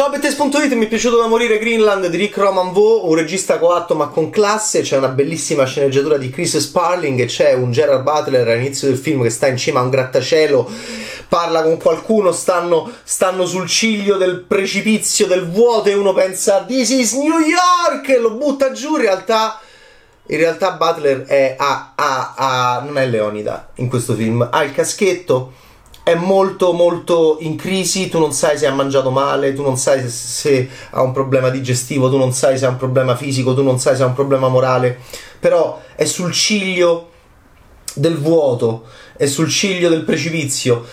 Ciao Bettes.it, mi è piaciuto da morire Greenland di Rick Roman Vo, un regista coatto ma con classe, c'è una bellissima sceneggiatura di Chris Sparling e c'è un Gerard Butler all'inizio del film che sta in cima a un grattacielo, parla con qualcuno, stanno, stanno sul ciglio del precipizio, del vuoto e uno pensa This is New York! e lo butta giù, in realtà... In realtà Butler è a, a, a, non è Leonida in questo film, ha il caschetto, è molto molto in crisi, tu non sai se ha mangiato male, tu non sai se, se, ha un problema digestivo, tu non sai se ha un problema fisico, tu non sai se ha un problema morale, però è sul ciglio del vuoto, è sul ciglio del precipizio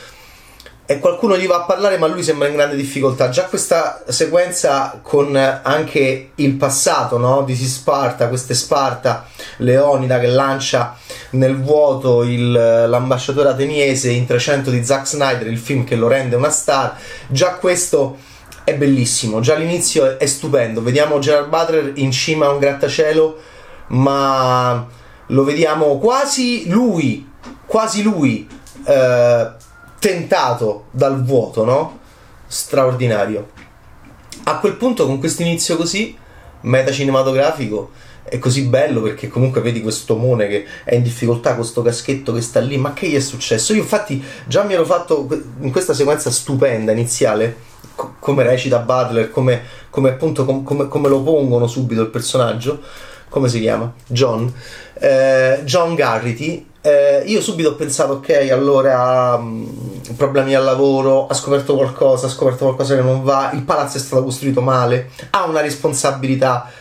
e qualcuno gli va a parlare ma lui sembra in grande difficoltà. Già questa sequenza con anche il passato no? di Sparta, queste Sparta, Leonida che lancia nel vuoto il, l'ambasciatore ateniese in 300 di Zack Snyder, il film che lo rende una star, già questo è bellissimo, già l'inizio è stupendo, vediamo Gerard Butler in cima a un grattacielo ma lo vediamo quasi lui, quasi lui. Eh, tentato dal vuoto, no? Straordinario. A quel punto, con questo inizio così, meta cinematografico, è così bello perché comunque vedi questo Mone che è in difficoltà con questo caschetto che sta lì, ma che gli è successo? Io infatti già mi ero fatto in questa sequenza stupenda iniziale, co- come recita Butler, come, come appunto com- come, come, lo pongono subito il personaggio, come si chiama? John. Eh, John Garrity eh, io subito ho pensato, ok, allora mh, mm, problemi al lavoro, ha scoperto qualcosa, ha scoperto qualcosa che non va, il palazzo è stato costruito male, ha una responsabilità,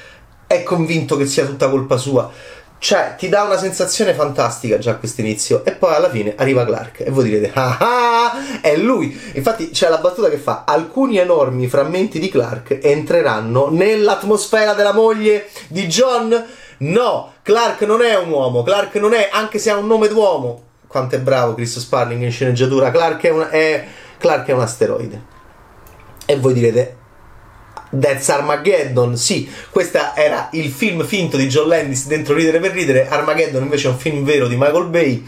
è convinto che sia tutta colpa sua. Cioè, ti dà una sensazione fantastica già a questo inizio. E poi alla fine arriva Clark e voi direte: Ah, ah è lui! Infatti, c'è la battuta che fa: Alcuni enormi frammenti di Clark entreranno nell'atmosfera della moglie di John No, Clark non è un uomo, Clark non è, anche se ha un nome d'uomo. Quanto è bravo Chris Sparling in sceneggiatura. Clark è, una, è, Clark è un asteroide. E voi direte, That's Armageddon, sì, questo era il film finto di John Landis dentro Ridere per Ridere, Armageddon invece è un film vero di Michael Bay.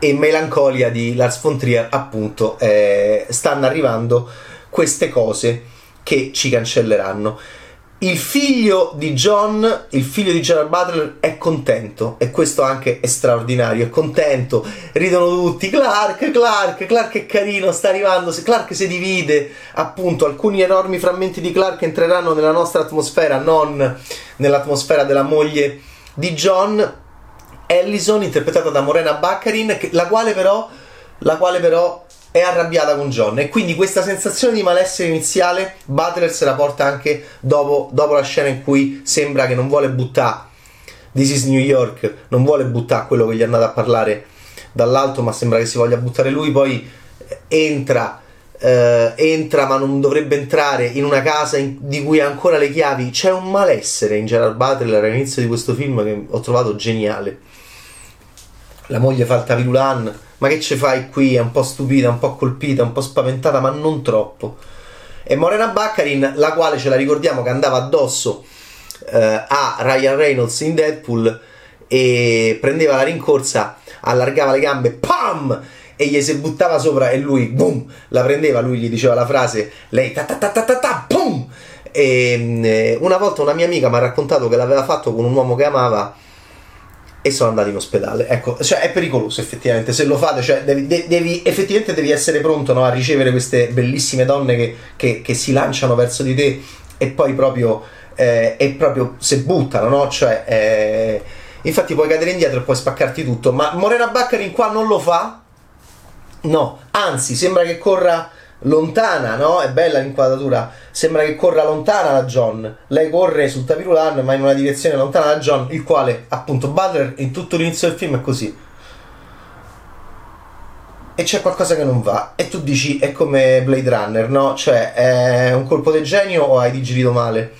E Melancolia di Lars von Trier, appunto, eh, stanno arrivando queste cose che ci cancelleranno il figlio di John, il figlio di Gerald Butler, è contento e questo anche è straordinario. È contento, ridono tutti. Clark, Clark, Clark è carino, sta arrivando. Clark si divide, appunto, alcuni enormi frammenti di Clark entreranno nella nostra atmosfera, non nell'atmosfera della moglie di John. Ellison, interpretata da Morena Baccarin, la quale però, la quale però è arrabbiata con John e quindi questa sensazione di malessere iniziale Butler se la porta anche dopo, dopo la scena in cui sembra che non vuole buttare This is New York, non vuole buttare quello che gli è andato a parlare dall'alto ma sembra che si voglia buttare lui poi entra Uh, entra ma non dovrebbe entrare in una casa in, di cui ha ancora le chiavi. C'è un malessere in Gerard Butler all'inizio di questo film che ho trovato geniale. La moglie fa il Tavirulan ma che ci fai qui? È un po' stupida, un po' colpita, un po' spaventata, ma non troppo. E Morena Baccarin, la quale ce la ricordiamo che andava addosso eh, a Ryan Reynolds in Deadpool e prendeva la rincorsa, allargava le gambe, pam! E gli si buttava sopra e lui, boom, la prendeva, lui gli diceva la frase, lei ta ta ta ta ta, ta boom! E eh, una volta una mia amica mi ha raccontato che l'aveva fatto con un uomo che amava e sono andati in ospedale. Ecco, cioè è pericoloso effettivamente, se lo fate, cioè devi, devi effettivamente devi essere pronto no, a ricevere queste bellissime donne che, che, che, si lanciano verso di te e poi proprio, eh, e proprio se buttano, no? Cioè, eh, infatti puoi cadere indietro e puoi spaccarti tutto, ma Morena Baccarin qua non lo fa? No, anzi sembra che corra lontana, no? È bella l'inquadratura. Sembra che corra lontana da John. Lei corre sul tapirulan, ma in una direzione lontana da John, il quale, appunto, Butler in tutto l'inizio del film è così. E c'è qualcosa che non va. E tu dici, è come Blade Runner, no? Cioè, è un colpo del genio o hai digerito male?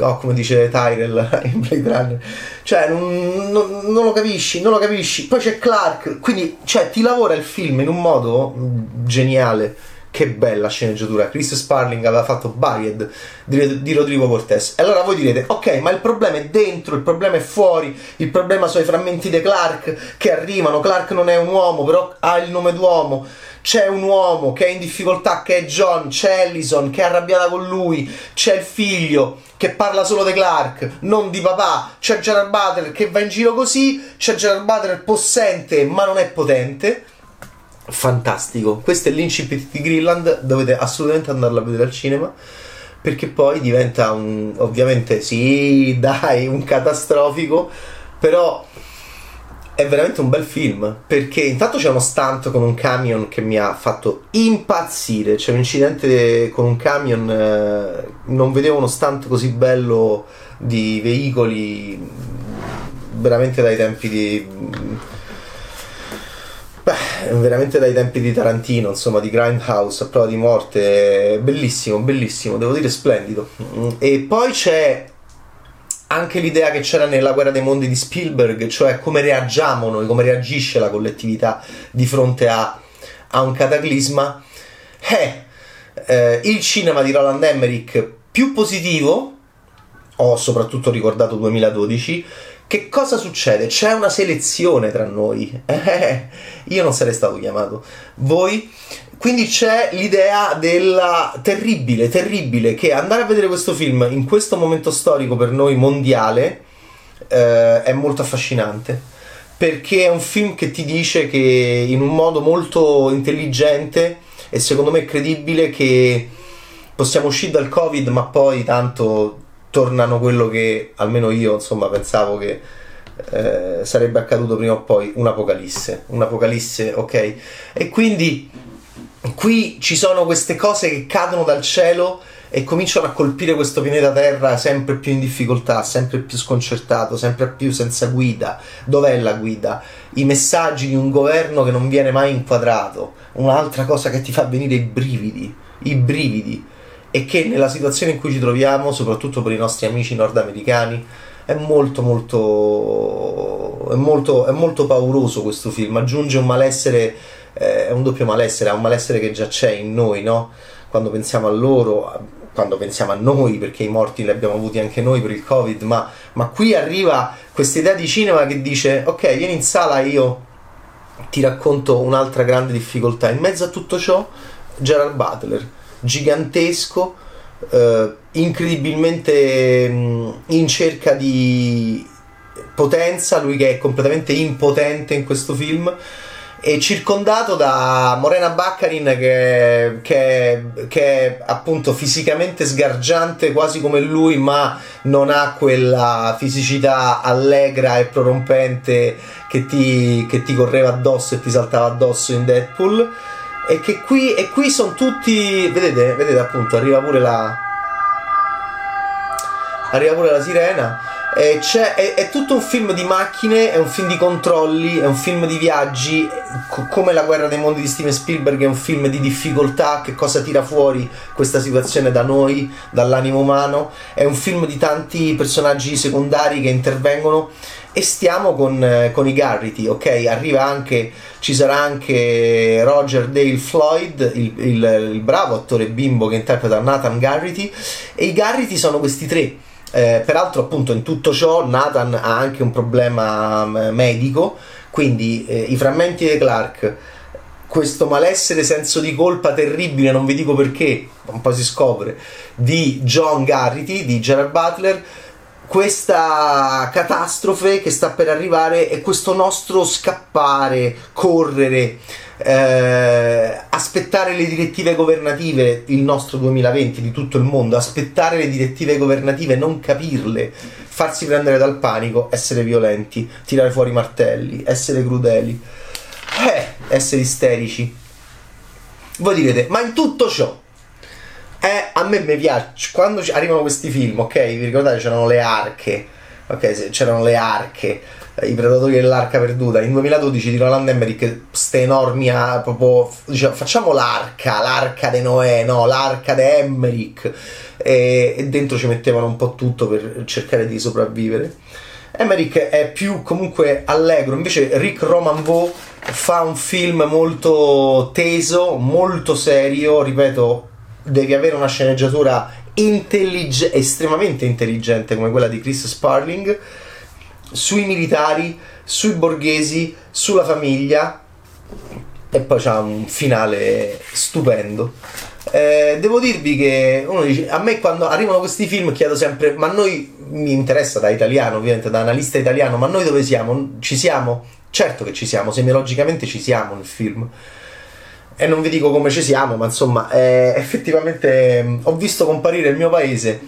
Oh, come dice Tyrell in Blade Runner. Cioè, non, non, non, lo capisci, non lo capisci. Poi c'è Clark, quindi, cioè, ti lavora il film in un modo geniale che bella sceneggiatura. Chris Sparling aveva fatto Buried di, di Rodrigo Cortés. E allora voi direte: Ok, ma il problema è dentro, il problema è fuori, il problema sono i frammenti di Clark che arrivano. Clark non è un uomo, però ha il nome d'uomo. c'è un uomo che è in difficoltà, che è John, c'è Ellison che è arrabbiata con lui, c'è il figlio che parla solo di Clark, non di papà, c'è Gerard Butler che va in giro così, c'è Gerard Butler possente ma non è potente. Fantastico, questo è l'incipit di Greenland, dovete assolutamente andarlo a vedere al cinema perché poi diventa un ovviamente sì, dai, un catastrofico, però è veramente un bel film perché intanto c'è uno stunt con un camion che mi ha fatto impazzire c'è un incidente con un camion eh, non vedevo uno stunt così bello di veicoli veramente dai tempi di veramente dai tempi di Tarantino insomma di Grindhouse a prova di morte bellissimo bellissimo devo dire splendido. E poi c'è anche l'idea che c'era nella guerra dei mondi di Spielberg, cioè come reagiamo noi, come reagisce la collettività di fronte a, a un cataclisma, è eh, il cinema di Roland Emmerich più positivo, ho soprattutto ricordato 2012, che cosa succede? C'è una selezione tra noi. Eh, io non sarei stato chiamato. Voi quindi c'è l'idea della terribile, terribile, che andare a vedere questo film in questo momento storico per noi mondiale eh, è molto affascinante. Perché è un film che ti dice che in un modo molto intelligente e secondo me credibile che possiamo uscire dal Covid, ma poi tanto tornano quello che almeno io insomma pensavo che eh, sarebbe accaduto prima o poi un'apocalisse. Un'apocalisse, ok? E quindi qui ci sono queste cose che cadono dal cielo e cominciano a colpire questo pianeta Terra sempre più in difficoltà, sempre più sconcertato, sempre più senza guida. Dov'è la guida? I messaggi di un governo che non viene mai inquadrato. Un'altra cosa che ti fa venire i brividi, i brividi. E che nella situazione in cui ci troviamo, soprattutto per i nostri amici nordamericani, è molto molto è molto, è molto pauroso questo film. Aggiunge un malessere eh, è un doppio malessere, è un malessere che già c'è in noi, no? Quando pensiamo a loro, quando pensiamo a noi, perché i morti li abbiamo avuti anche noi per il Covid, ma, ma qui arriva questa idea di cinema che dice, ok, vieni in sala, io ti racconto un'altra grande difficoltà. In mezzo a tutto ciò, Gerard Butler, gigantesco, eh, incredibilmente mh, in cerca di potenza, lui che è completamente impotente in questo film e circondato da Morena Baccarin che, che, che, è appunto fisicamente sgargiante quasi come lui ma non ha quella fisicità allegra e prorompente che ti, che ti correva addosso e ti saltava addosso in Deadpool e che qui, e qui sono tutti vedete, vedete appunto arriva pure la arriva pure la sirena è, è, tutto un film di macchine, è un film di controlli, è un film di viaggi, co- come La guerra dei mondi di Steven Spielberg è un film di difficoltà, che cosa tira fuori questa situazione da noi, dall'animo umano, è un film di tanti personaggi secondari che intervengono e stiamo con, con, i Garrity, ok? Arriva anche, ci sarà anche Roger Dale Floyd, il, il, il bravo attore bimbo che interpreta Nathan Garrity, e i Garrity sono questi tre eh, peraltro, appunto, in tutto ciò Nathan ha anche un problema mm, medico, quindi eh, i frammenti di Clark, questo malessere senso di colpa terribile, non vi dico perché, un po' si scopre, di John Garrity, di Gerard Butler, questa catastrofe che sta per arrivare e questo nostro scappare, correre, eh, aspettare le direttive governative, il nostro 2020 di tutto il mondo, aspettare le direttive governative, non capirle, farsi prendere dal panico, essere violenti, tirare fuori i martelli, essere crudeli, eh, essere isterici. Voi direte, ma in tutto ciò, eh, a me mi piace, quando arrivano questi film, ok, vi ricordate c'erano le arche, ok, c'erano le arche, i predatori dell'arca perduta. In 2012 di Roland Emmerich ste enormi ah, proprio diciamo, facciamo l'arca l'arca di Noè no l'arca di Emmerich. E, e, dentro ci mettevano un po' tutto per cercare di sopravvivere. Emmerich è più comunque allegro. Invece Rick Romanvaux fa un film molto teso molto serio ripeto devi avere una sceneggiatura intellig- estremamente intelligente come quella di Chris Sparling sui militari, sui borghesi, sulla famiglia e poi c'ha un finale stupendo. Eh, devo dirvi che uno dice, a me quando arrivano questi film chiedo sempre, ma noi mi interessa da italiano, ovviamente da analista italiano, ma noi dove siamo? Ci siamo? Certo che ci siamo, semiologicamente ci siamo nel film. E non vi dico come ci siamo, ma insomma, eh, effettivamente mh, ho visto comparire il mio paese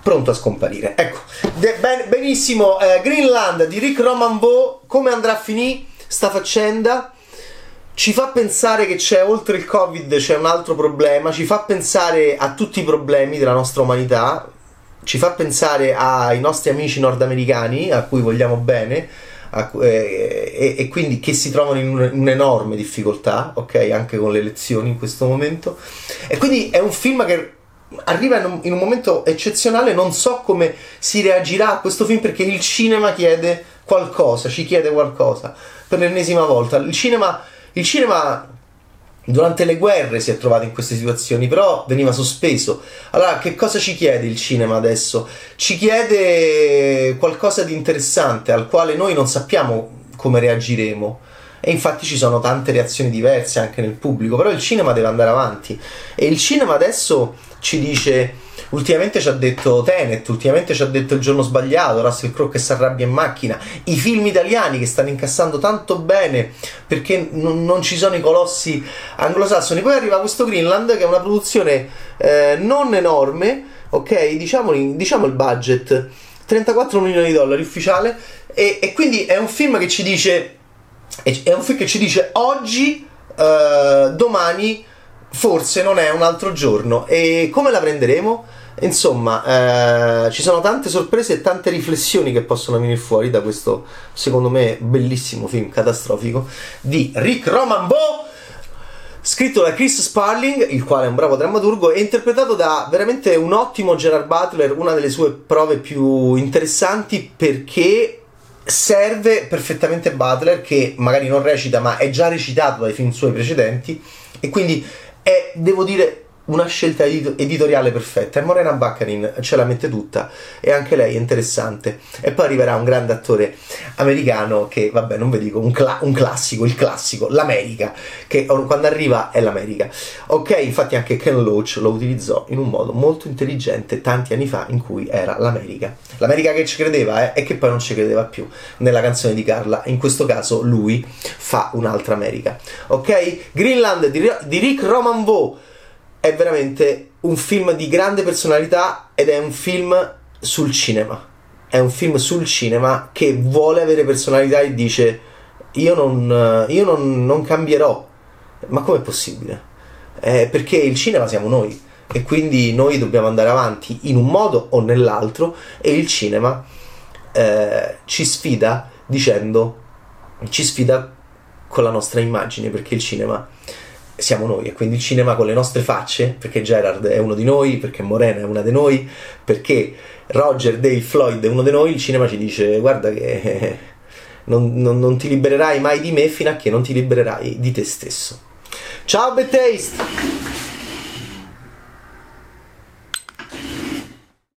pronto a scomparire. Ecco, de- ben- benissimo, eh, Greenland di Rick Romanvo, come andrà a finire sta faccenda? Ci fa pensare che c'è oltre il Covid c'è un altro problema, ci fa pensare a tutti i problemi della nostra umanità, ci fa pensare ai nostri amici nordamericani a cui vogliamo bene a, eh, e, e, quindi che si trovano in un'enorme difficoltà, ok, anche con le elezioni in questo momento. E quindi è un film che arriva in un, in un, momento eccezionale, non so come si reagirà a questo film perché il cinema chiede qualcosa, ci chiede qualcosa per l'ennesima volta. Il cinema, il cinema durante le guerre si è trovato in queste situazioni, però veniva sospeso. Allora, che cosa ci chiede il cinema adesso? Ci chiede qualcosa di interessante al quale noi non sappiamo come reagiremo. E infatti ci sono tante reazioni diverse anche nel pubblico, però il cinema deve andare avanti. E il cinema adesso ci dice ultimamente ci ha detto Tenet, ultimamente ci ha detto Il giorno sbagliato, Russell Crowe che si arrabbia in macchina, i film italiani che stanno incassando tanto bene perché n- non ci sono i colossi anglosassoni. Poi arriva questo Greenland che è una produzione eh, non enorme, ok? Diciamo, diciamo il budget. 34 milioni di dollari ufficiale e, e, quindi è un film che ci dice è un film che ci dice oggi uh, domani forse non è un altro giorno e come la prenderemo? Insomma, eh, ci sono tante sorprese e tante riflessioni che possono venire fuori da questo, secondo me, bellissimo film catastrofico di Rick Romanbo, scritto da Chris Sparling, il quale è un bravo drammaturgo, e interpretato da veramente un ottimo Gerard Butler, una delle sue prove più interessanti perché serve perfettamente Butler, che magari non recita, ma è già recitato dai film suoi precedenti, e quindi è, devo dire, una scelta editoriale perfetta. E Morena Baccarin ce la mette tutta e anche lei è interessante. E poi arriverà un grande attore americano che vabbè non vi dico un, cla- un classico il classico l'America che quando arriva è l'America. Ok infatti anche Ken Loach lo utilizzò in un modo molto intelligente tanti anni fa in cui era l'America. l'America che ci credeva eh, e che poi non ci credeva più nella canzone di Carla. In questo caso lui fa un'altra America. Ok Greenland di, Rick Romanvo è veramente un film di grande personalità ed è un film sul cinema. È un film sul cinema che vuole avere personalità e dice io non, io non, non cambierò. Ma com'è possibile? Eh, perché il cinema siamo noi e quindi noi dobbiamo andare avanti in un modo o nell'altro e il cinema eh, ci sfida dicendo ci sfida con la nostra immagine perché il cinema siamo noi e quindi il cinema con le nostre facce, perché Gerard è uno di noi, perché Morena è una di noi, perché Roger Dale Floyd è uno di noi, il cinema ci dice guarda che non, non, non ti libererai mai di me fino a che non ti libererai di te stesso. Ciao Bad Taste!